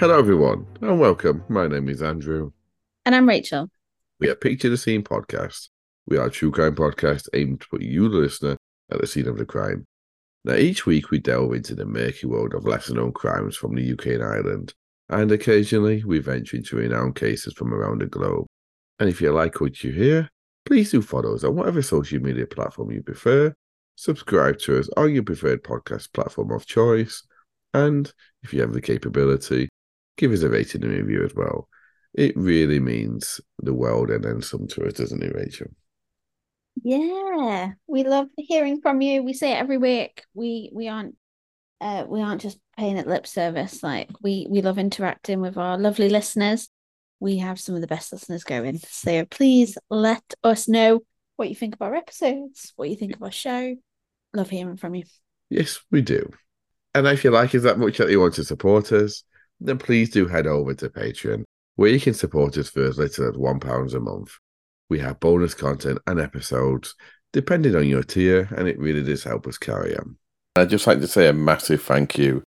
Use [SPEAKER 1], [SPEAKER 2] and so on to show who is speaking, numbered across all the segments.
[SPEAKER 1] Hello, everyone, and welcome. My name is Andrew.
[SPEAKER 2] And I'm Rachel.
[SPEAKER 1] We are Picture the Scene podcast. We are a true crime podcast aimed to put you, the listener, at the scene of the crime. Now, each week we delve into the murky world of lesser known crimes from the UK and Ireland, and occasionally we venture into renowned cases from around the globe. And if you like what you hear, please do follow us on whatever social media platform you prefer, subscribe to us on your preferred podcast platform of choice, and if you have the capability, give us a rating and review as well. It really means the world and then some to us, doesn't it, Rachel?
[SPEAKER 2] Yeah, we love hearing from you. We say it every week. We we aren't uh we aren't just paying it lip service. Like we we love interacting with our lovely listeners. We have some of the best listeners going. So please let us know what you think of our episodes, what you think of our show. Love hearing from you.
[SPEAKER 1] Yes, we do. And if you like us that much that you want to support us, then please do head over to Patreon, where you can support us for as little as £1 a month. We have bonus content and episodes, depending on your tier, and it really does help us carry on. I'd just like to say a massive thank you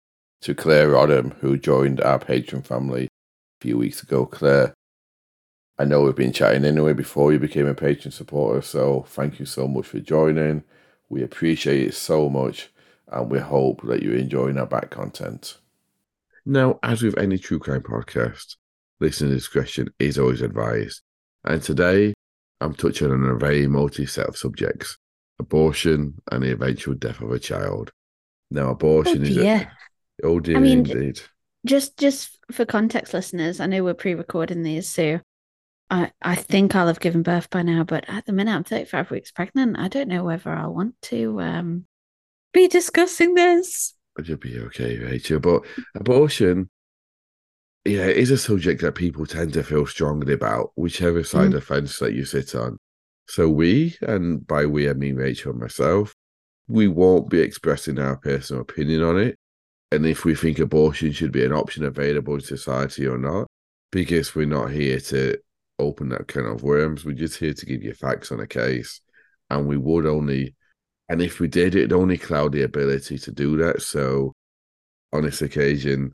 [SPEAKER 1] to Claire Rodham, who joined our Patreon family a few weeks ago. Claire, I know we've been chatting anyway before you became a Patreon supporter, so thank you so much for joining. We appreciate it so much, and we hope that you're enjoying our back content. Now, as with any true crime podcast, listener discretion is always advised. And today, I'm touching on a very multi set of subjects abortion and the eventual death of a child. Now, abortion
[SPEAKER 2] Oh,
[SPEAKER 1] is a. Oh, dear,
[SPEAKER 2] I mean,
[SPEAKER 1] indeed.
[SPEAKER 2] Just just for context, listeners, I know we're pre-recording these, so I I think I'll have given birth by now, but at the minute I'm 35 weeks pregnant. I don't know whether I'll want to um be discussing this.
[SPEAKER 1] You'll be okay, Rachel. But abortion, yeah, is a subject that people tend to feel strongly about, whichever side
[SPEAKER 2] Mm.
[SPEAKER 1] of the fence that you sit on. So we, and by we I mean Rachel and myself, we won't be expressing our personal opinion on it. And if we think abortion should be an option available in society or not, because we're not here to open that can of worms. We're just here to give you facts on a case. And we would only and if we did, it'd only cloud the ability to do that. So, on this occasion,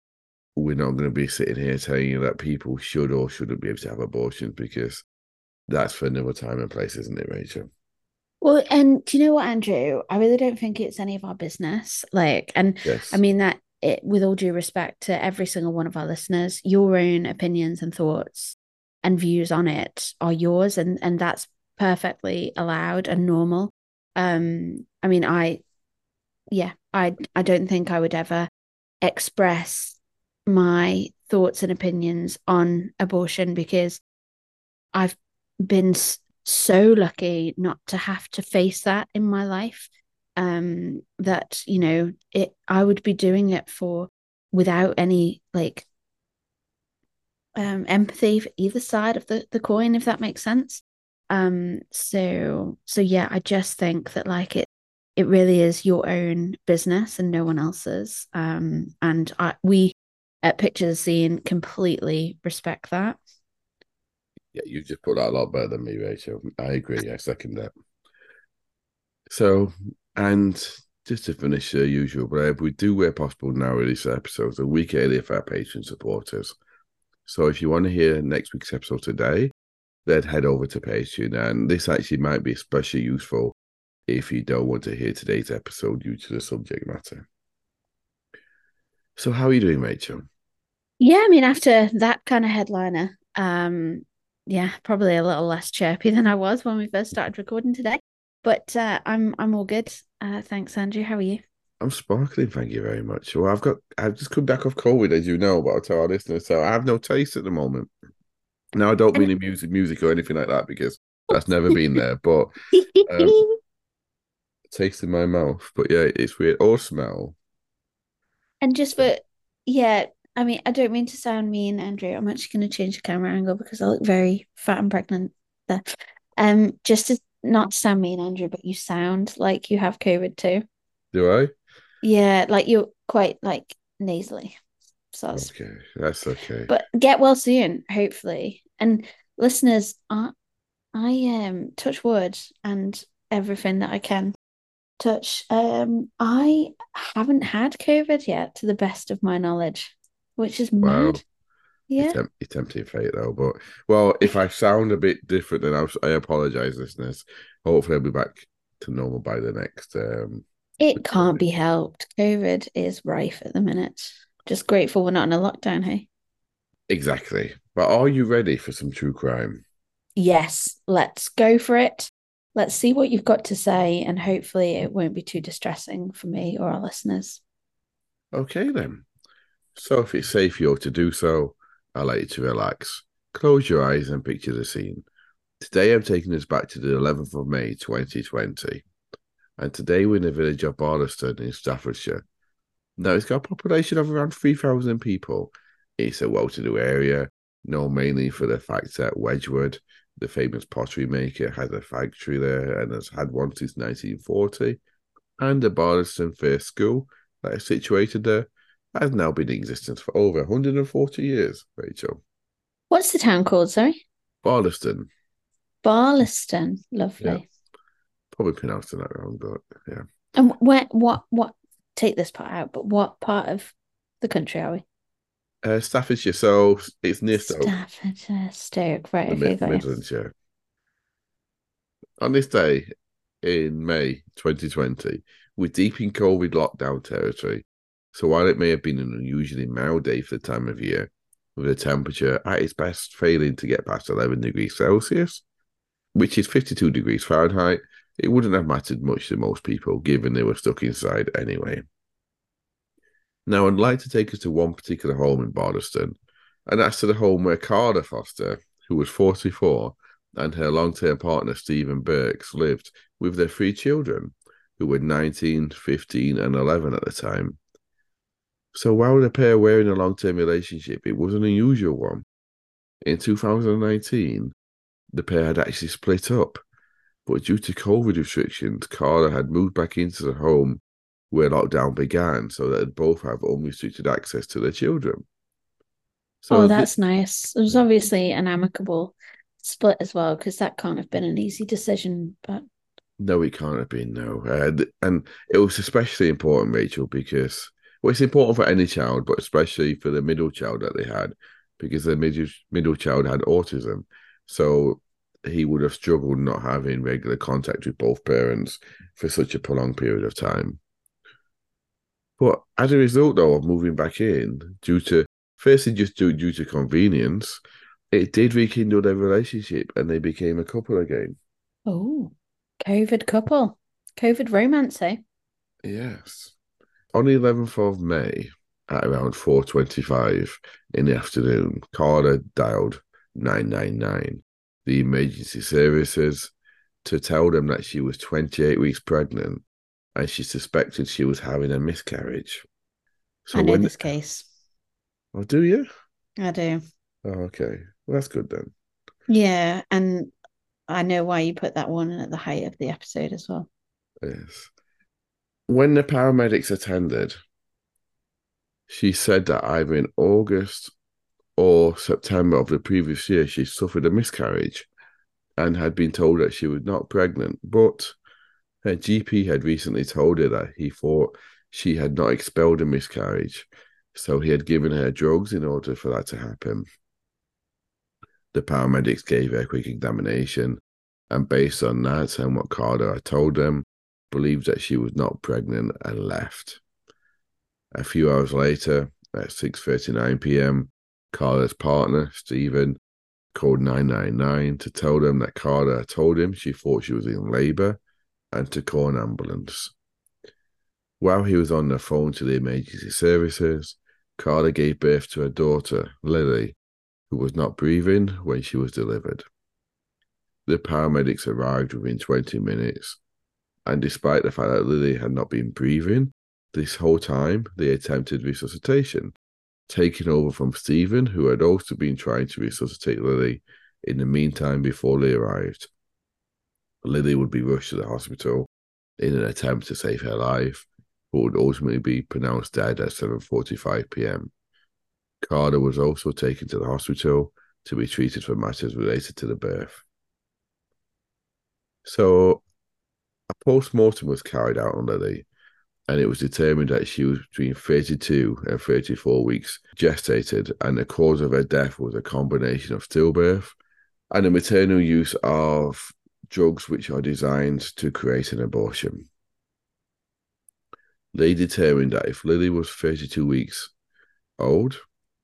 [SPEAKER 1] we're not going to be sitting here telling you that people should or shouldn't be able to have abortions because that's for another time and place, isn't it, Rachel?
[SPEAKER 2] Well, and do you know what, Andrew? I really don't think it's any of our business. Like, and
[SPEAKER 1] Yes.
[SPEAKER 2] I mean that it, with all due respect to every single one of our listeners, your own opinions and thoughts and views on it are yours, and and that's perfectly allowed and normal. Um, I mean, I, yeah, I I don't think I would ever express my thoughts and opinions on abortion because I've been so lucky not to have to face that in my life. Um that you know it I would be doing it for without any like um empathy for either side of the the coin if that makes sense um so so yeah I just think that like it it really is your own business and no one else's um and I we at picture the Scene completely respect that
[SPEAKER 1] Yeah, you just put that a lot better than me, Rachel. I agree. I second that. So, and just to finish the usual blurb, we do, where possible, now release episodes a week earlier for our Patreon supporters. So, if you want to hear next week's episode today, then head over to Patreon. And this actually might be especially useful if you don't want to hear today's episode due to the subject matter. So, how are you doing, Rachel?
[SPEAKER 2] Yeah, I mean, after that kind of headliner, um, yeah, probably a little less chirpy than I was when we first started recording today. But uh, I'm I'm all good. Uh, thanks, Andrew. How are you?
[SPEAKER 1] I'm sparkling, thank you very much. Well, I've got, I've just come back off COVID, as you know, but I'll tell our listeners. So I have no taste at the moment. Now, I don't mean in music, music or anything like that because that's never been there. But Um, taste in my mouth. But yeah, it's weird. Or smell.
[SPEAKER 2] and just for yeah, I mean, I don't mean to sound mean, Andrew. I'm actually going to change the camera angle because I look very fat and pregnant there. Um, just to not sound mean, Andrew, but you sound like you have COVID too.
[SPEAKER 1] Do I?
[SPEAKER 2] Yeah, like you're quite like nasally. So
[SPEAKER 1] Okay, that's okay.
[SPEAKER 2] but get well soon, hopefully. And listeners, I, I um touch wood and everything that I can touch. Um, I haven't had COVID yet, to the best of my knowledge. which is
[SPEAKER 1] Wow.
[SPEAKER 2] mad. Yeah.
[SPEAKER 1] Temp- you're tempting fate though. But well, if I sound a bit different, then I, I apologize, listeners. Hopefully, I'll be back to normal by the next. um
[SPEAKER 2] It can't be helped. COVID is rife at the minute. Just grateful we're not in a lockdown, hey?
[SPEAKER 1] Exactly. But are you ready for some true crime?
[SPEAKER 2] Yes, let's go for it. Let's see what you've got to say, and hopefully it won't be too distressing for me or our listeners.
[SPEAKER 1] Okay then. So if it's safe for you to do so, I'd like you to relax. Close your eyes and picture the scene. Today I'm taking us back to the 11th of May 2020. And today we're in the village of Barlaston in Staffordshire. Now it's got a population of around 3,000 people. It's a well-to-do area, known mainly for the fact that Wedgwood, the famous pottery maker, has a factory there and has had one since 1940. And the Barlaston First School, that is situated there, has now been in existence for over 140 years, Rachel.
[SPEAKER 2] What's the town called? Sorry,
[SPEAKER 1] Barlaston,
[SPEAKER 2] Barlaston. Lovely.
[SPEAKER 1] probably pronouncing that wrong, but yeah.
[SPEAKER 2] And where? What? What? Take this part out. But what part of the country are we?
[SPEAKER 1] Uh, Staffordshire, so it's near Stoke,
[SPEAKER 2] Staffordshire, Stoke. Right.
[SPEAKER 1] the
[SPEAKER 2] Okay.
[SPEAKER 1] Mid- Midlands, yeah. On this day in May 2020, we're deep in COVID lockdown territory. So while it may have been an unusually mild day for the time of year, with the temperature at its best failing to get past 11 degrees Celsius, which is 52 degrees Fahrenheit, it wouldn't have mattered much to most people, given they were stuck inside anyway. Now, I'd like to take us to one particular home in Barlaston, and that's to the home where Carla Foster, who was 44, and her long term partner Stephen Burks lived with their three children, who were 19, 15, and 11 at the time. So while the pair were in a long term relationship, it was an unusual one. In 2019, the pair had actually split up, but due to COVID restrictions, Carla had moved back into the home where lockdown began so that they'd both have unrestricted access to their children.
[SPEAKER 2] oh,
[SPEAKER 1] thi-
[SPEAKER 2] that's nice. It was obviously an amicable split as well, because that can't have been an easy decision. But
[SPEAKER 1] No, it can't have been. No, uh, th- and it was especially important, Rachel, because well, it's important for any child, but especially for the middle child that they had, because the middle middle child had autism, so he would have struggled not having regular contact with both parents for such a prolonged period of time. But as a result, though, of moving back in, due to firstly just due, due to convenience, it did rekindle their relationship, and they became a couple again.
[SPEAKER 2] oh, COVID couple, COVID romance, eh?
[SPEAKER 1] Yes. On the 11th of May, at around 4.25 in the afternoon, Carla dialed 999, the emergency services, to tell them that she was 28 weeks pregnant and she suspected she was having a miscarriage. So
[SPEAKER 2] I know
[SPEAKER 1] when...
[SPEAKER 2] this case.
[SPEAKER 1] Oh, do you?
[SPEAKER 2] I do.
[SPEAKER 1] Oh, okay. Well, that's good then.
[SPEAKER 2] Yeah, and I know why you put that one at the height of the episode as well.
[SPEAKER 1] Yes. When the paramedics attended, she said that either in August or September of the previous year, she suffered a miscarriage and had been told that she was not pregnant. But her GP had recently told her that he thought she had not expelled a miscarriage. So he had given her drugs in order for that to happen. The paramedics gave her a quick examination, and based on that and what Carla had told them, believed that she was not pregnant and left. A few hours later, at 6:39 p.m., Carla's partner, Stephen, called 999 to tell them that had told him she thought she was in labor and to call an ambulance. While he was on the phone to the emergency services, Carla gave birth to a daughter, Lily, who was not breathing when she was delivered. The paramedics arrived within 20 minutes, and despite the fact that Lily had not been breathing this whole time, they attempted resuscitation, taking over from Stephen, who had also been trying to resuscitate Lily in the meantime before they arrived. Lily would be rushed to the hospital in an attempt to save her life, but would ultimately be pronounced dead at 7:45 p.m. Carla was also taken to the hospital to be treated for matters related to the birth. So, a post mortem was carried out on Lily, and it was determined that she was between 32 and 34 weeks gestated, and the cause of her death was a combination of stillbirth and the maternal use of drugs which are designed to create an abortion. They determined that if Lily was 32 weeks old,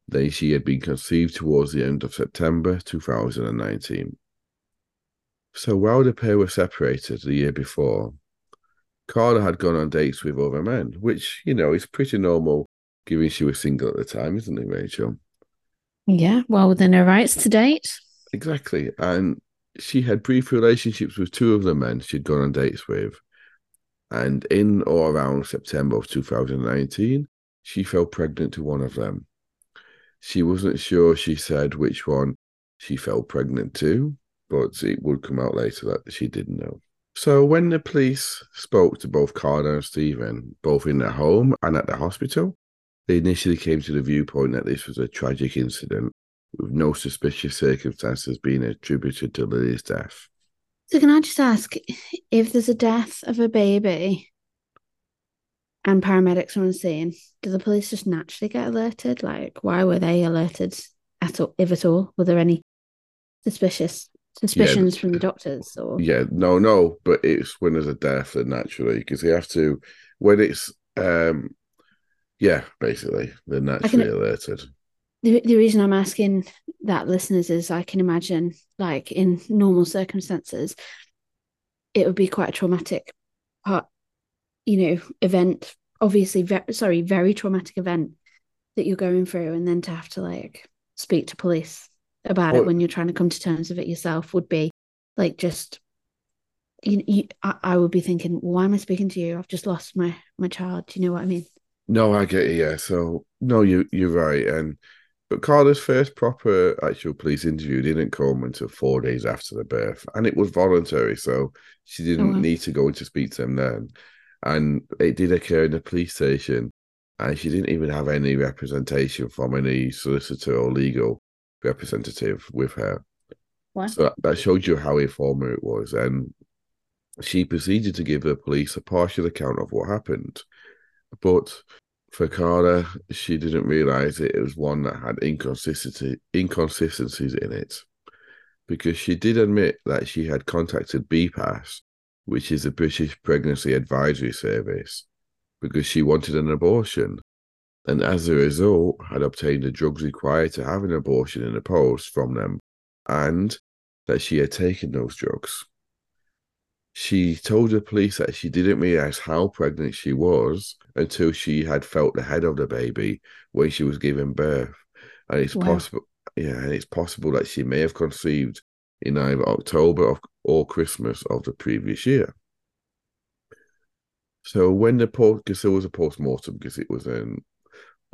[SPEAKER 1] then she had been conceived towards the end of September 2019. So while the pair were separated the year before, Carla had gone on dates with other men, which, you know, is pretty normal given she was single at the time, isn't it, Rachel?
[SPEAKER 2] Yeah, well within her rights to date.
[SPEAKER 1] Exactly. And she had brief relationships with two of the men she'd gone on dates with. And in or around September of 2019, she fell pregnant to one of them. She wasn't sure, she said, which one she fell pregnant to, but it would come out later that she didn't know. So when the police spoke to both Carla and Stephen, both in their home and at the hospital, they initially came to the viewpoint that this was a tragic incident with no suspicious circumstances being attributed to Lily's death.
[SPEAKER 2] So can I just ask if there's a death of a baby and paramedics are on scene, do the police just naturally get alerted? Like, why were they alerted at all, if at all? Were there any suspicious suspicions yeah, from the doctors? Or
[SPEAKER 1] yeah, no, no, but it's when there's a death, then naturally because they have to when it's um, yeah, basically they're naturally can, alerted.
[SPEAKER 2] The the reason I'm asking that, listeners, is I can imagine like in normal circumstances, it would be quite a traumatic part you know event obviously very sorry very traumatic event that you're going through and then to have to like speak to police about well, it when you're trying to come to terms with it yourself would be like just you, you I, I would be thinking why am i speaking to you i've just lost my my child do you know what i mean
[SPEAKER 1] no i get it yeah so no you you're right and but Carla's first proper actual police interview didn't come until four days after the birth, and it was voluntary, so she oh, didn't oh, wow. need to go in to speak to them then and it did occur in the police station. And she didn't even have any representation from any solicitor or legal representative with her. What? So that, that showed you how informal it was. And she proceeded to give the police a partial account of what happened. But for Carla, she didn't realize it, it was one that had inconsistency, inconsistencies in it. Because she did admit that she had contacted BPAS which is the British Pregnancy Advisory Service, because she wanted an abortion. And as a result, had obtained the drugs required to have an abortion in the post from them, and that she had taken those drugs. She told the police that she didn't realize how pregnant she was until she had felt the head of the baby when she was giving birth. And it's wow. possible, yeah, and it's possible that she may have conceived in either October or Christmas of the previous year. So when the post, because there was a post mortem, because it was an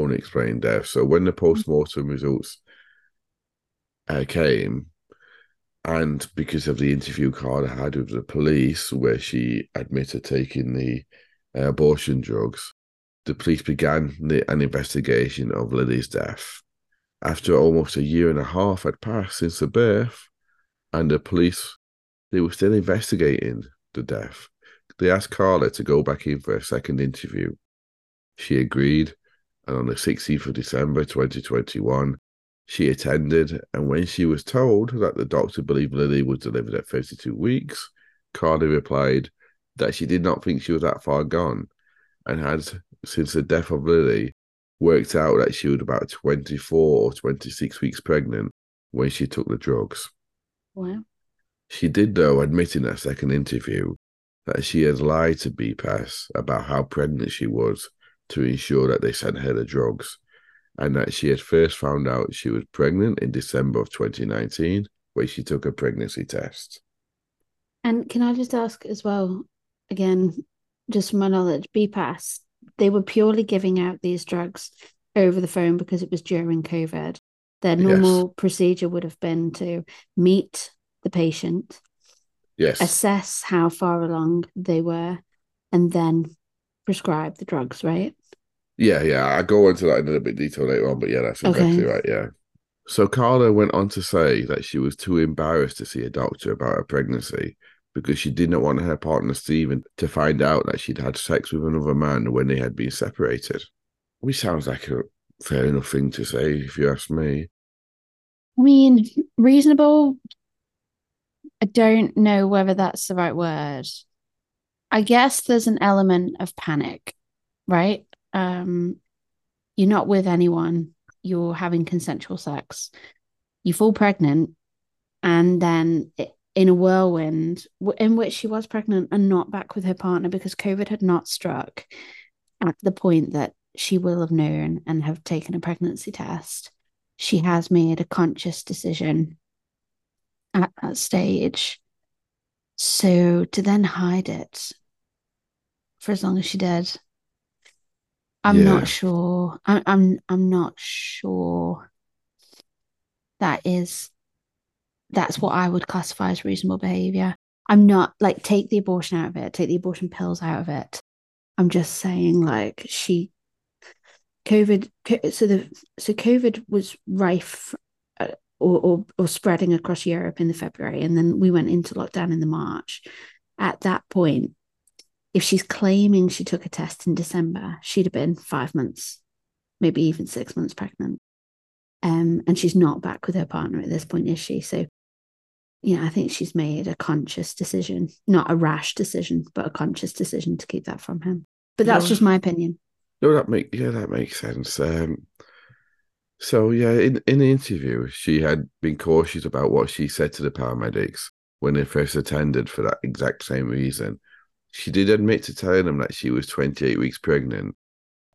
[SPEAKER 1] unexplained death. So when the post mortem results uh, came, and because of the interview card I had with the police, where she admitted taking the uh, abortion drugs, the police began the, an investigation of Lily's death. After almost a year and a half had passed since the birth, and the police they were still investigating the death. They asked Carla to go back in for a second interview. She agreed, and on the 16th of December 2021, she attended. And when she was told that the doctor believed Lily was delivered at 32 weeks, Carla replied that she did not think she was that far gone and had, since the death of Lily, worked out that she was about 24 or 26 weeks pregnant when she took the drugs.
[SPEAKER 2] Wow.
[SPEAKER 1] She did, though, admit in that second interview that she had lied to BPAS about how pregnant she was to ensure that they sent her the drugs, and that she had first found out she was pregnant in December of 2019 where she took a pregnancy test.
[SPEAKER 2] And can I just ask as well, again, just from my knowledge, BPAS, they were purely giving out these drugs over the phone because it was during COVID. Their normal yes. procedure would have been to meet the patient,
[SPEAKER 1] yes,
[SPEAKER 2] assess how far along they were, and then prescribe the drugs, right?
[SPEAKER 1] Yeah, yeah. I go into that in a little bit detail later on, but yeah, that's exactly okay. right. Yeah. So Carla went on to say that she was too embarrassed to see a doctor about her pregnancy because she did not want her partner Stephen to find out that she'd had sex with another man when they had been separated. Which sounds like a fair enough thing to say, if you ask me.
[SPEAKER 2] I mean, reasonable. I don't know whether that's the right word. I guess there's an element of panic, right? Um, you're not with anyone, you're having consensual sex, you fall pregnant, and then in a whirlwind in which she was pregnant and not back with her partner because COVID had not struck at the point that she will have known and have taken a pregnancy test. She has made a conscious decision at that stage. So to then hide it for as long as she did, I'm yeah. not sure. I'm I'm I'm not sure that is that's what I would classify as reasonable behavior. I'm not like take the abortion out of it, take the abortion pills out of it. I'm just saying like she COVID so the so COVID was rife uh, or, or or spreading across Europe in the February and then we went into lockdown in the March. At that point, if she's claiming she took a test in December, she'd have been five months, maybe even six months pregnant. Um, and she's not back with her partner at this point, is she? So yeah, I think she's made a conscious decision, not a rash decision, but a conscious decision to keep that from him. But that's no, just my opinion.
[SPEAKER 1] No, that make yeah, that makes sense. Um, so yeah, in in the interview, she had been cautious about what she said to the paramedics when they first attended for that exact same reason. She did admit to telling them that she was 28 weeks pregnant,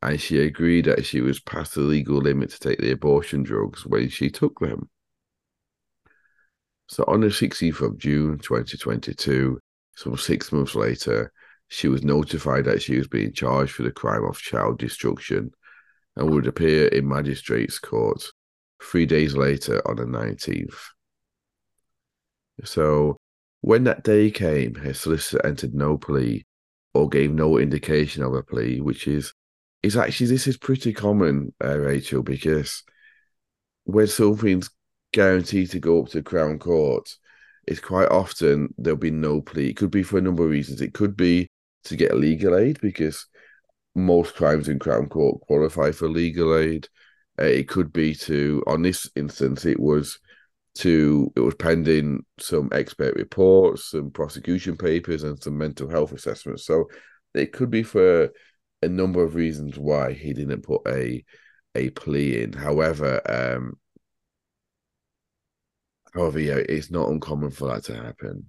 [SPEAKER 1] and she agreed that she was past the legal limit to take the abortion drugs when she took them. So on the 16th of June 2022, some six months later, she was notified that she was being charged for the crime of child destruction and would appear in magistrates' court three days later on the 19th. So when that day came, her solicitor entered no plea or gave no indication of a plea, which is is actually this is pretty common, uh, Rachel, because when something's guaranteed to go up to Crown Court, it's quite often there'll be no plea. It could be for a number of reasons. It could be to get legal aid because most crimes in Crown Court qualify for legal aid. Uh, it could be to, on this instance, it was to it was pending some expert reports, some prosecution papers, and some mental health assessments. So it could be for a number of reasons why he didn't put a a plea in. However, um, However, yeah, it's not uncommon for that to happen.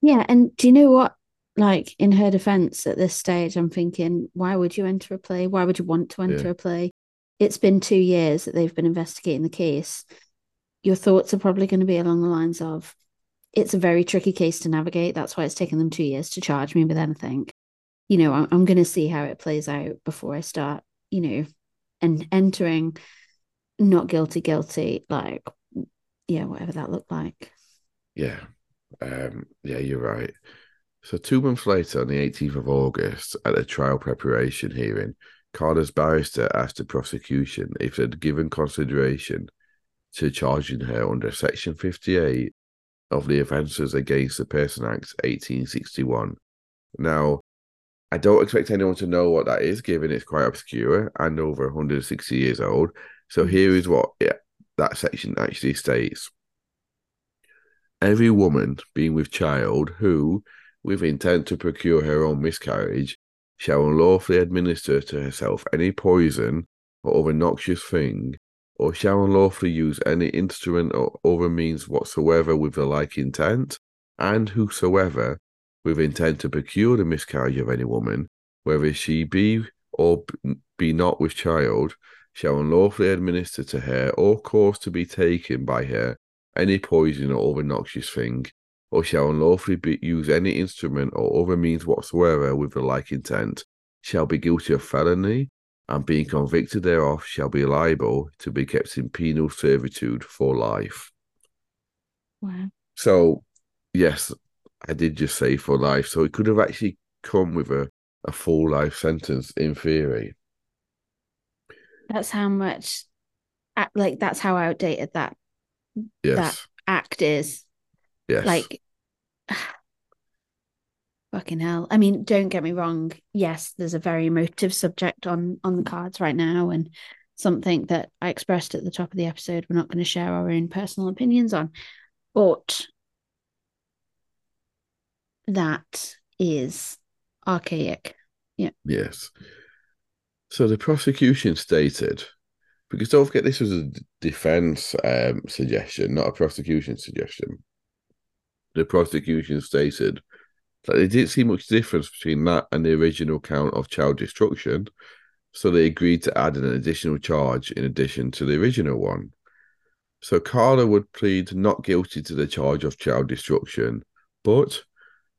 [SPEAKER 2] Yeah, and do you know what? Like in her defense at this stage, I'm thinking, why would you enter a plea? Why would you want to enter yeah. a plea? It's been two years that they've been investigating the case. Your thoughts are probably going to be along the lines of, it's a very tricky case to navigate. That's why it's taken them two years to charge me with anything. You know, I'm, I'm going to see how it plays out before I start, you know, and entering not guilty, guilty. Like, yeah, whatever that looked like.
[SPEAKER 1] Yeah. Um, yeah, you're right. So two months later, on the 18th of August, at a trial preparation hearing, Carla's barrister asked the prosecution if they'd given consideration to charging her under Section 58 of the Offences Against the Person Act 1861. Now, I don't expect anyone to know what that is, given it's quite obscure and over 160 years old. So here is what yeah, that section actually states every woman being with child who, with intent to procure her own miscarriage, shall unlawfully administer to herself any poison or other noxious thing, or shall unlawfully use any instrument or other means whatsoever with the like intent, and whosoever, with intent to procure the miscarriage of any woman, whether she be or be not with child, shall unlawfully administer to her or cause to be taken by her any poison or other noxious thing, or shall unlawfully be, use any instrument or other means whatsoever with the like intent, shall be guilty of felony, and being convicted thereof shall be liable to be kept in penal servitude for life.
[SPEAKER 2] Wow.
[SPEAKER 1] So, yes, I did just say for life. So it could have actually come with a, a full life sentence in theory.
[SPEAKER 2] That's how much, like, that's how outdated that
[SPEAKER 1] yes.
[SPEAKER 2] that act is.
[SPEAKER 1] Yes.
[SPEAKER 2] Like, Fucking hell. I mean, don't get me wrong. Yes, there's a very emotive subject on on the cards right now and something that I expressed at the top of the episode we're not going to share our own personal opinions on. But that is archaic. Yeah.
[SPEAKER 1] Yes. So the prosecution stated, because don't forget this was a defense um, suggestion, not a prosecution suggestion. The prosecution stated they didn't see much difference between that and the original count of child destruction, so they agreed to add an additional charge in addition to the original one. So Carla would plead not guilty to the charge of child destruction, but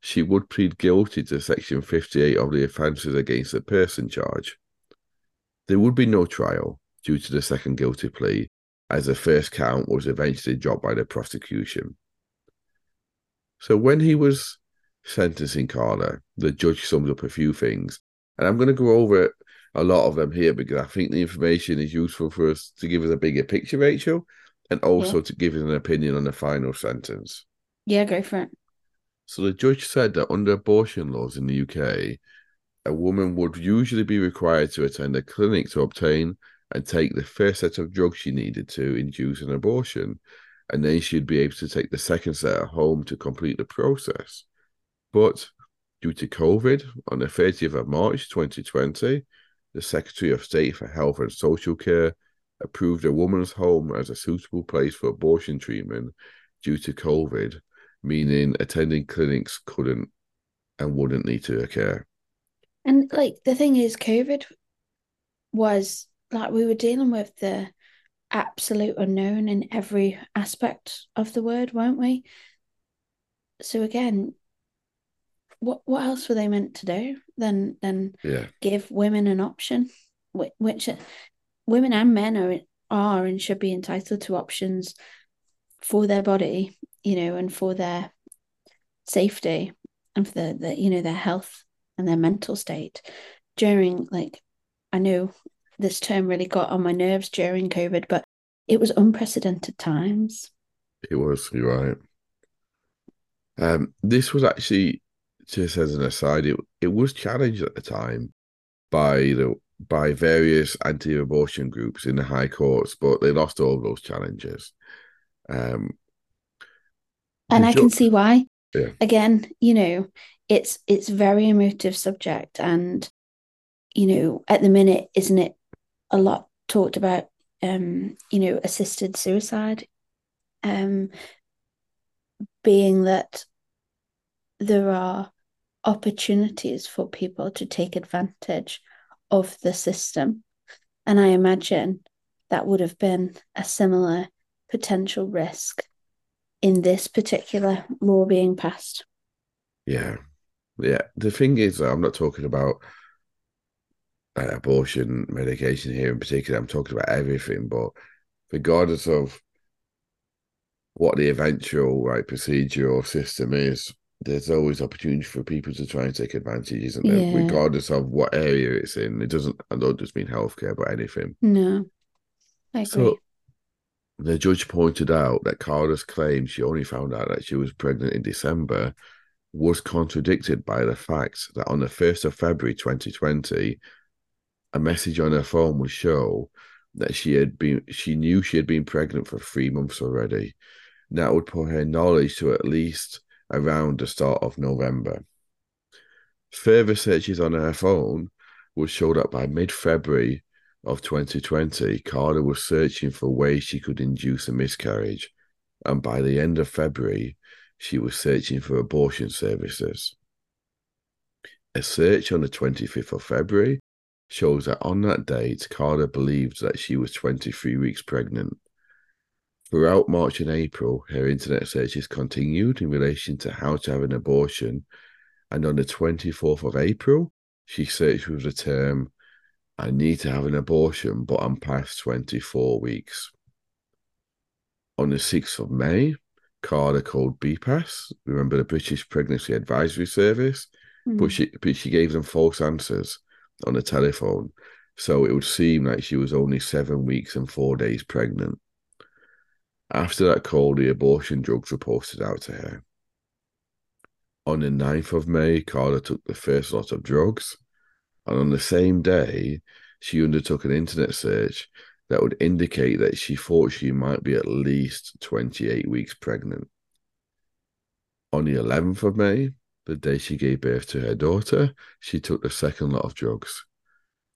[SPEAKER 1] she would plead guilty to Section 58 of the Offences Against a Person charge. There would be no trial due to the second guilty plea, as the first count was eventually dropped by the prosecution. So when he was sentencing Carla, the judge summed up a few things, and I'm going to go over a lot of them here because I think the information is useful for us to give us a bigger picture, Rachel, and also yeah. to give us an opinion on the final sentence.
[SPEAKER 2] Yeah, go for it.
[SPEAKER 1] So the judge said that under abortion laws in the UK, a woman would usually be required to attend a clinic to obtain and take the first set of drugs she needed to induce an abortion, and then she'd be able to take the second set at home to complete the process. But due to COVID, on the 30th of March 2020, the Secretary of State for Health and Social Care approved a woman's home as a suitable place for abortion treatment due to COVID meaning attending clinics couldn't and wouldn't need to occur.
[SPEAKER 2] And like the thing is, COVID was like we were dealing with the absolute unknown in every aspect of the word, weren't we? So again, what what else were they meant to do than than
[SPEAKER 1] yeah.
[SPEAKER 2] give women an option, which, which women and men are are and should be entitled to options for their body you know, and for their safety and for the, the you know, their health and their mental state during like I know this term really got on my nerves during COVID, but it was unprecedented times.
[SPEAKER 1] It was, you're right. Um, this was actually just as an aside, it it was challenged at the time by the by various anti-abortion groups in the high courts, but they lost all those challenges. Um,
[SPEAKER 2] and I can see why.
[SPEAKER 1] Yeah.
[SPEAKER 2] Again, you know, it's it's very emotive subject, and you know, at the minute, isn't it a lot talked about? Um, you know, assisted suicide, um, being that there are opportunities for people to take advantage of the system, and I imagine that would have been a similar potential risk in this particular law being passed.
[SPEAKER 1] Yeah. Yeah. The thing is, I'm not talking about uh, abortion medication here in particular. I'm talking about everything, but regardless of what the eventual right procedure or system is, there's always opportunity for people to try and take advantage, isn't there? Yeah. Regardless of what area it's in. It doesn't I don't just mean healthcare, but anything.
[SPEAKER 2] No. I agree. So
[SPEAKER 1] the judge pointed out that Carla's claim she only found out that she was pregnant in December was contradicted by the fact that on the 1st of February 2020, a message on her phone would show that she had been she knew she had been pregnant for three months already. And That would put her knowledge to at least around the start of November. Further searches on her phone would show that by mid February, of 2020, Carla was searching for ways she could induce a miscarriage, and by the end of February, she was searching for abortion services. A search on the 25th of February shows that on that date, Carla believed that she was 23 weeks pregnant. Throughout March and April, her internet searches continued in relation to how to have an abortion, and on the 24th of April, she searched with the term I need to have an abortion, but I'm past 24 weeks. On the 6th of May, Carla called BPAS, remember the British Pregnancy Advisory Service, mm. but, she, but she gave them false answers on the telephone. So it would seem like she was only seven weeks and four days pregnant. After that call, the abortion drugs were posted out to her. On the 9th of May, Carla took the first lot of drugs. And on the same day, she undertook an internet search that would indicate that she thought she might be at least 28 weeks pregnant. On the 11th of May, the day she gave birth to her daughter, she took the second lot of drugs.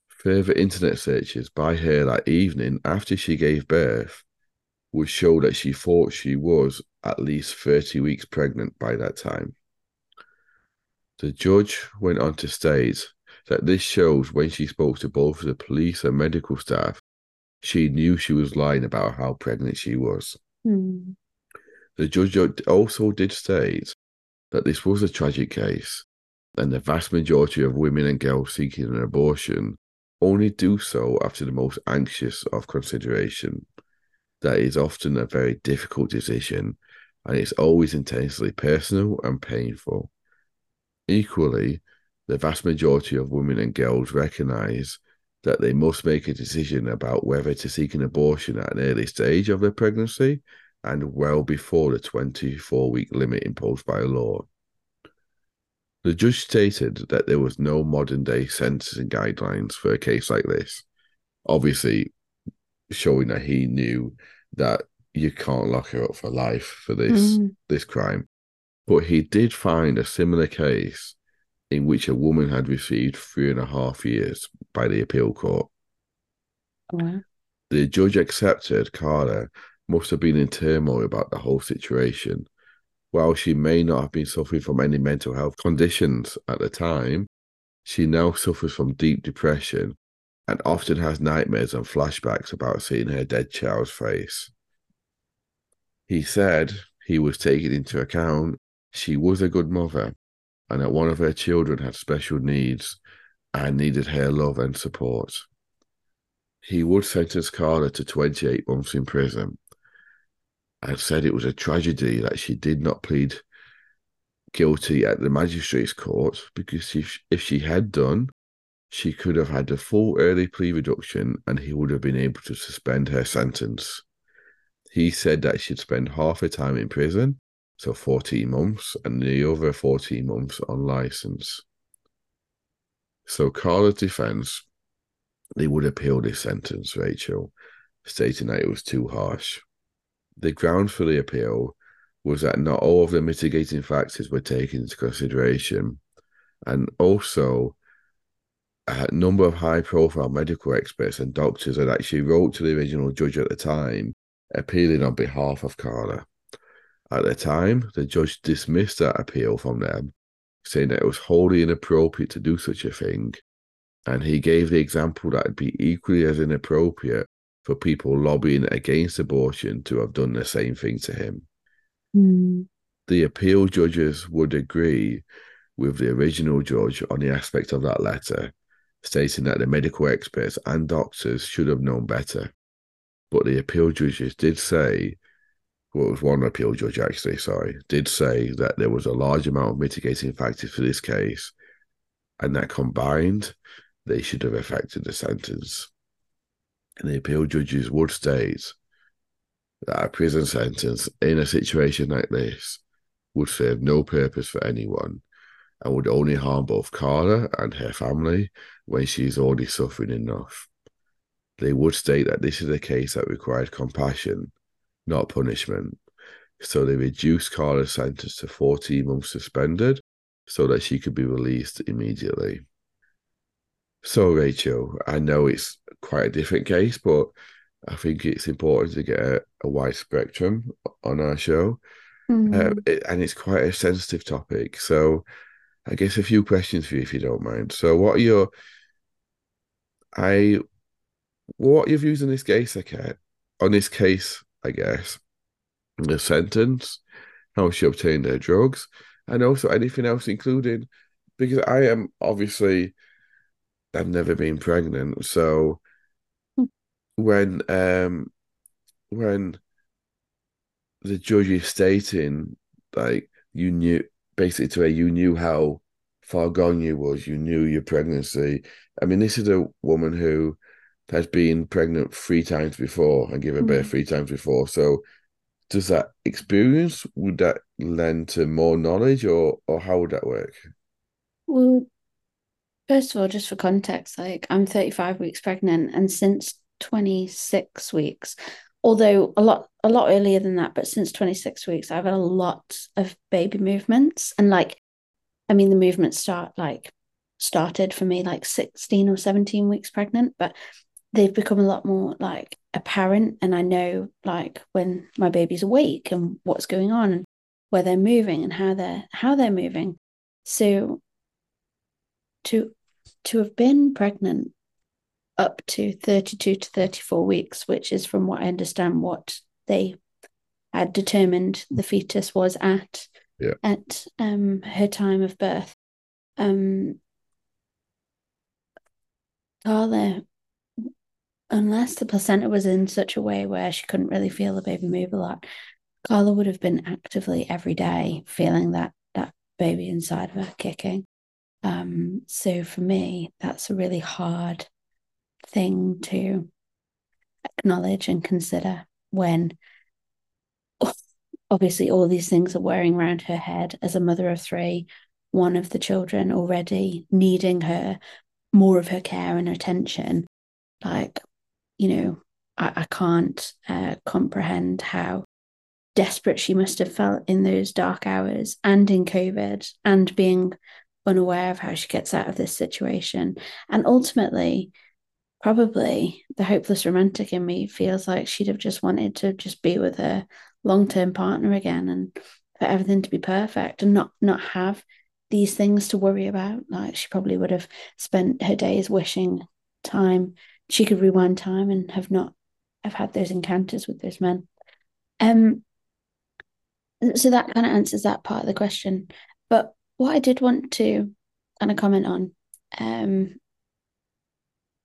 [SPEAKER 1] Further internet searches by her that evening after she gave birth would show that she thought she was at least 30 weeks pregnant by that time. The judge went on to state that this shows when she spoke to both the police and medical staff, she knew she was lying about how pregnant she was.
[SPEAKER 2] Mm.
[SPEAKER 1] The judge also did state that this was a tragic case, and the vast majority of women and girls seeking an abortion only do so after the most anxious of consideration. That is often a very difficult decision, and it's always intensely personal and painful. Equally, the vast majority of women and girls recognize that they must make a decision about whether to seek an abortion at an early stage of their pregnancy and well before the 24 week limit imposed by law. The judge stated that there was no modern day sentencing guidelines for a case like this, obviously showing that he knew that you can't lock her up for life for this mm. this crime. But he did find a similar case in which a woman had received three and a half years by the appeal court.
[SPEAKER 2] Wow.
[SPEAKER 1] The judge accepted Carla must have been in turmoil about the whole situation. While she may not have been suffering from any mental health conditions at the time, she now suffers from deep depression and often has nightmares and flashbacks about seeing her dead child's face. He said he was taking into account she was a good mother and that one of her children had special needs and needed her love and support. He would sentence Carla to 28 months in prison and said it was a tragedy that she did not plead guilty at the magistrate's court because if, if she had done, she could have had a full early plea reduction and he would have been able to suspend her sentence. He said that she'd spend half her time in prison so 14 months, and the other 14 months on license. So Carla's defense, they would appeal this sentence, Rachel, stating that it was too harsh. The ground for the appeal was that not all of the mitigating factors were taken into consideration, and also a number of high profile medical experts and doctors had actually wrote to the original judge at the time appealing on behalf of Carla. At the time, the judge dismissed that appeal from them, saying that it was wholly inappropriate to do such a thing. And he gave the example that it'd be equally as inappropriate for people lobbying against abortion to have done the same thing to him.
[SPEAKER 2] Mm.
[SPEAKER 1] The appeal judges would agree with the original judge on the aspect of that letter, stating that the medical experts and doctors should have known better. But the appeal judges did say well, was one appeal judge actually, sorry, did say that there was a large amount of mitigating factors for this case, and that combined, they should have affected the sentence. And the appeal judges would state that a prison sentence in a situation like this would serve no purpose for anyone and would only harm both Carla and her family when she is already suffering enough. They would state that this is a case that required compassion not punishment. So they reduced Carla's sentence to 14 months suspended so that she could be released immediately. So, Rachel, I know it's quite a different case, but I think it's important to get a, a wide spectrum on our show.
[SPEAKER 2] Mm-hmm.
[SPEAKER 1] Uh, it, and it's quite a sensitive topic. So, I guess a few questions for you, if you don't mind. So, what are your, I, what are your views on this case, okay? On this case, I guess, the sentence, how she obtained her drugs, and also anything else, including because I am obviously I've never been pregnant, so when um when the judge is stating like you knew basically to where you knew how far gone you was, you knew your pregnancy. I mean, this is a woman who has been pregnant three times before and given birth mm. three times before. So does that experience would that lend to more knowledge or or how would that work?
[SPEAKER 2] Well, first of all, just for context, like I'm 35 weeks pregnant, and since 26 weeks, although a lot a lot earlier than that, but since 26 weeks, I've had a lot of baby movements, and like, I mean, the movements start like started for me like 16 or 17 weeks pregnant, but they've become a lot more like apparent and I know like when my baby's awake and what's going on and where they're moving and how they're how they're moving. So to to have been pregnant up to 32 to 34 weeks, which is from what I understand what they had determined the fetus was at
[SPEAKER 1] yeah.
[SPEAKER 2] at um her time of birth. Um Carla unless the placenta was in such a way where she couldn't really feel the baby move a lot, Carla would have been actively every day feeling that that baby inside of her kicking. Um, so for me, that's a really hard thing to acknowledge and consider when obviously all these things are wearing around her head as a mother of three, one of the children already needing her more of her care and attention. Like you know, I, I can't uh, comprehend how desperate she must have felt in those dark hours and in COVID and being unaware of how she gets out of this situation. And ultimately, probably the hopeless romantic in me feels like she'd have just wanted to just be with her long-term partner again and for everything to be perfect and not not have these things to worry about like she probably would have spent her days wishing time she could rewind time and have not have had those encounters with those men. Um, so that kind of answers that part of the question. But what I did want to kind of comment on um,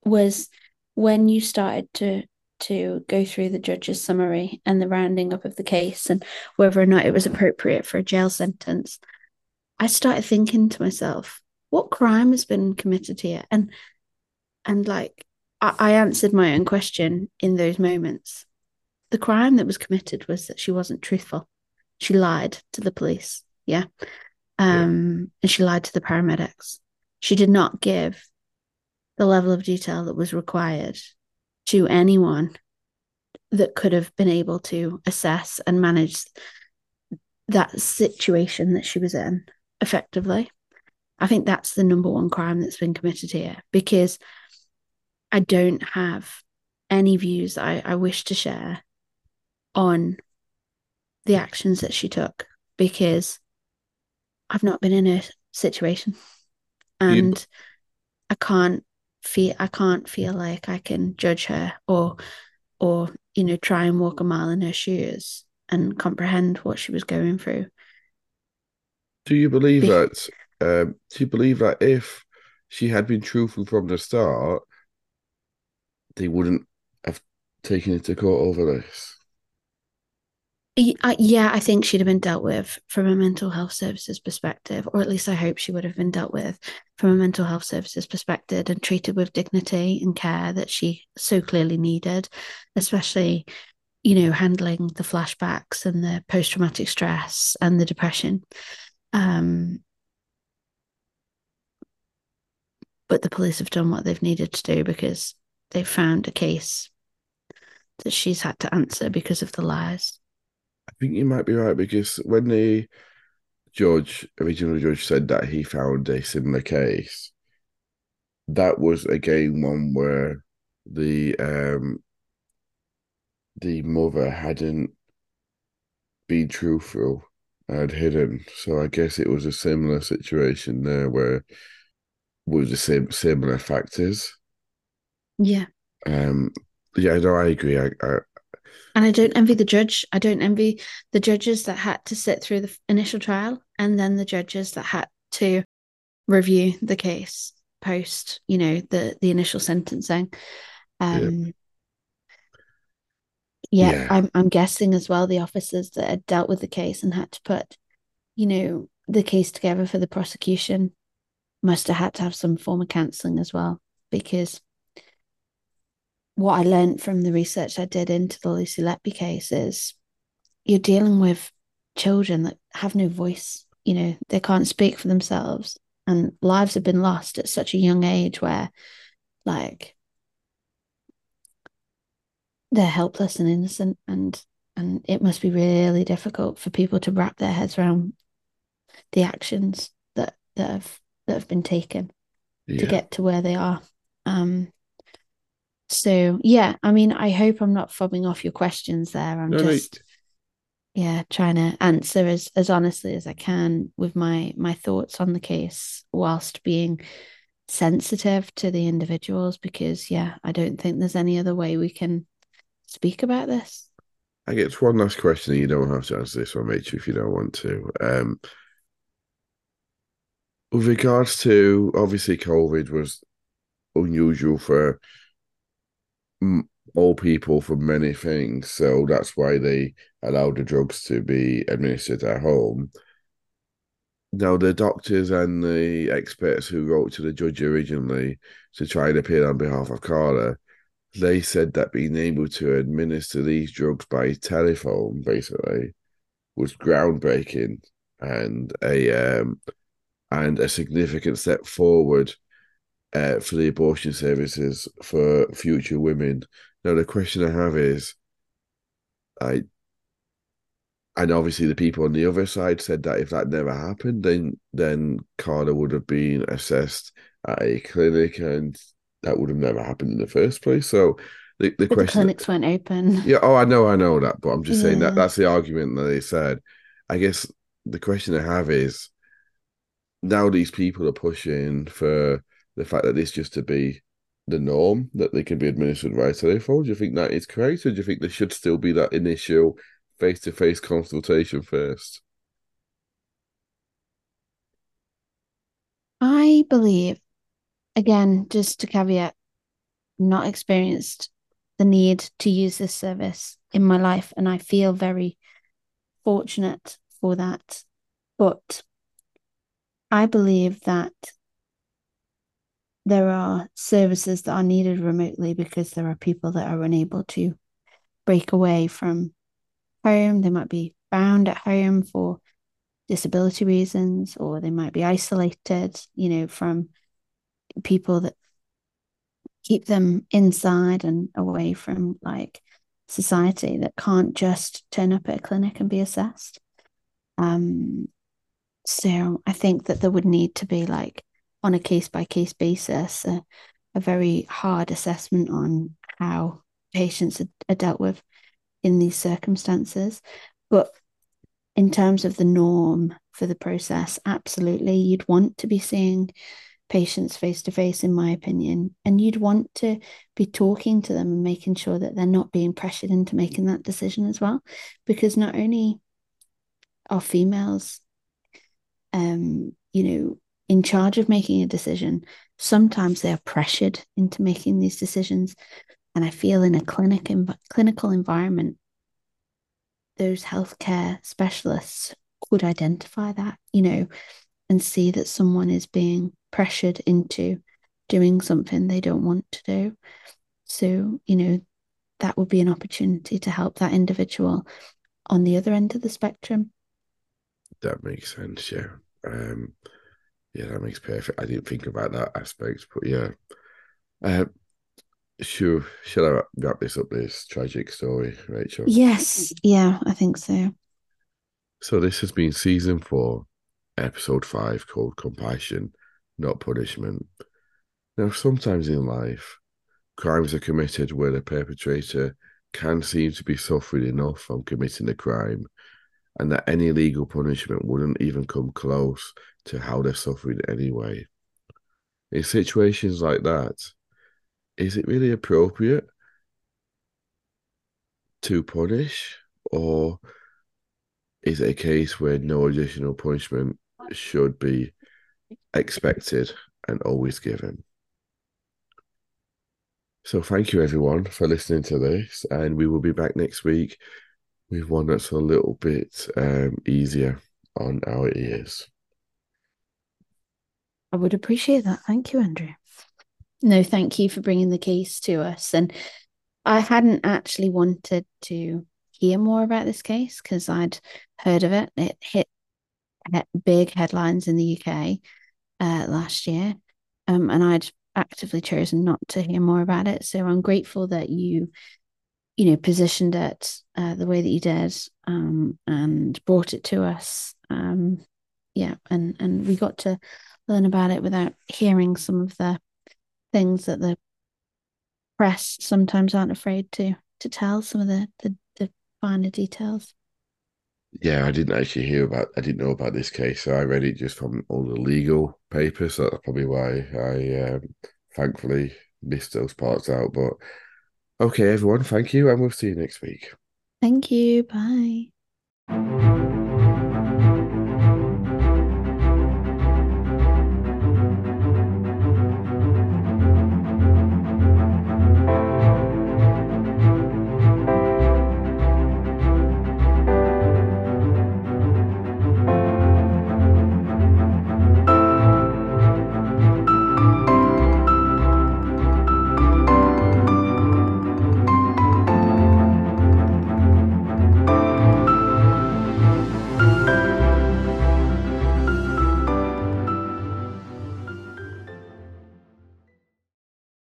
[SPEAKER 2] was when you started to to go through the judge's summary and the rounding up of the case and whether or not it was appropriate for a jail sentence, I started thinking to myself, what crime has been committed here? And and like I, answered my own question in those moments. The crime that was committed was that she wasn't truthful. She lied to the police. Yeah. Um, yeah. and she lied to the paramedics. She did not give the level of detail that was required to anyone that could have been able to assess and manage that situation that she was in effectively. I think that's the number one crime that's been committed here because I don't have any views I, I wish to share on the actions that she took because I've not been in a situation and you... I can't feel I can't feel like I can judge her or or you know try and walk a mile in her shoes and comprehend what she was going through.
[SPEAKER 1] Do you believe Be- that? Um, do you believe that if she had been truthful from the start, they wouldn't have taken it to court over this.
[SPEAKER 2] Yeah, I think she'd have been dealt with from a mental health services perspective, or at least I hope she would have been dealt with from a mental health services perspective and treated with dignity and care that she so clearly needed, especially, you know, handling the flashbacks and the post traumatic stress and the depression. Um, but the police have done what they've needed to do because they found a case that she's had to answer because of the lies.
[SPEAKER 1] I think you might be right because when the judge, original judge, said that he found a similar case, that was again one where the um the mother hadn't been truthful and hidden. So I guess it was a similar situation there where with the same similar factors.
[SPEAKER 2] Yeah.
[SPEAKER 1] Um. Yeah. No, I agree. I, I
[SPEAKER 2] and I don't envy the judge. I don't envy the judges that had to sit through the initial trial and then the judges that had to review the case post, you know, the the initial sentencing. Um yeah, yeah, I'm I'm guessing as well the officers that had dealt with the case and had to put, you know, the case together for the prosecution must have had to have some form of counselling as well because what I learned from the research I did into the Lucy Letby case is you're dealing with children that have no voice. You know, they can't speak for themselves, and lives have been lost at such a young age where, like, they're helpless and innocent, and and it must be really difficult for people to wrap their heads around the actions that that have that have been taken yeah. to get to where they are. Um, so yeah, I mean, I hope I'm not fobbing off your questions there. I'm just no. yeah, trying to answer as as honestly as I can with my my thoughts on the case whilst being sensitive to the individuals because yeah, I don't think there's any other way we can speak about this.
[SPEAKER 1] I get one last question. You don't have to answer this one, Rachel, if you don't want to. Um, with regards to obviously COVID was unusual for all people for many things. So that's why they allowed the drugs to be administered at home. Now, the doctors and the experts who wrote to the judge originally to try and appeal on behalf of Carla, they said that being able to administer these drugs by telephone, basically, was groundbreaking and a um, and a significant step forward uh, for the abortion services for future women. Now, the question I have is, I, and obviously the people on the other side said that if that never happened, then then Carla would have been assessed at a clinic, and that would have never happened in the first place. So. The, the question
[SPEAKER 2] the clinics weren't open.
[SPEAKER 1] Yeah, oh, I know, I know that, but I'm just yeah. saying that that's the argument that they said. I guess the question I have is now these people are pushing for the fact that this just to be the norm that they can be administered via telephone? Do you think that is correct, or do you think there should still be that initial face to face consultation first?
[SPEAKER 2] I believe, again, just to caveat, not experienced the need to use this service in my life, and I feel very fortunate for that. But I believe that there are services that are needed remotely because there are people that are unable to break away from home. They might be bound at home for disability reasons, or they might be isolated, you know, from people that keep them inside and away from like society that can't just turn up at a clinic and be assessed. Um, so I think that there would need to be like on a case by case basis a, a, very hard assessment on how patients are, are dealt with in these circumstances. But in terms of the norm for the process, absolutely, you'd want to be seeing patients face to face, in my opinion, and you'd want to be talking to them and making sure that they're not being pressured into making that decision as well. Because not only are females, um, you know, in charge of making a decision, sometimes they are pressured into making these decisions. And I feel in a clinic clinical environment, those healthcare specialists could identify that, you know, and see that someone is being pressured into doing something they don't want to do. So, you know, that would be an opportunity to help that individual on the other end of the spectrum.
[SPEAKER 1] That makes sense, yeah. Um, yeah, that makes perfect. I didn't think about that aspect, but yeah. Uh, sure. Shall I wrap this up? This tragic story, Rachel.
[SPEAKER 2] Yes. Yeah, I think so.
[SPEAKER 1] So this has been season four, episode five, called "Compassion, Not Punishment." Now, sometimes in life, crimes are committed where the perpetrator can seem to be suffering enough from committing the crime, and that any legal punishment wouldn't even come close to how they're suffering anyway. In situations like that, is it really appropriate to punish, or is it a case where no additional punishment should be expected and always given? So, thank you everyone for listening to this, and we will be back next week with one that's a little bit um, easier on our ears.
[SPEAKER 2] I would appreciate that. Thank you, Andrew. No, thank you for bringing the case to us. And I hadn't actually wanted to hear more about this case because I'd heard of it. It hit big headlines in the UK uh, last year, um, and I'd actively chosen not to hear more about it. So I'm grateful that you, you know, positioned it uh, the way that you did um, and brought it to us. Um, yeah, and and we got to learn about it without hearing some of the things that the press sometimes aren't afraid to to tell some of the the, the finer details.
[SPEAKER 1] Yeah, I didn't actually hear about. I didn't know about this case, so I read it just from all the legal papers. So that's probably why I um, thankfully missed those parts out. But okay, everyone, thank you, and we'll see you next week.
[SPEAKER 2] Thank you. Bye.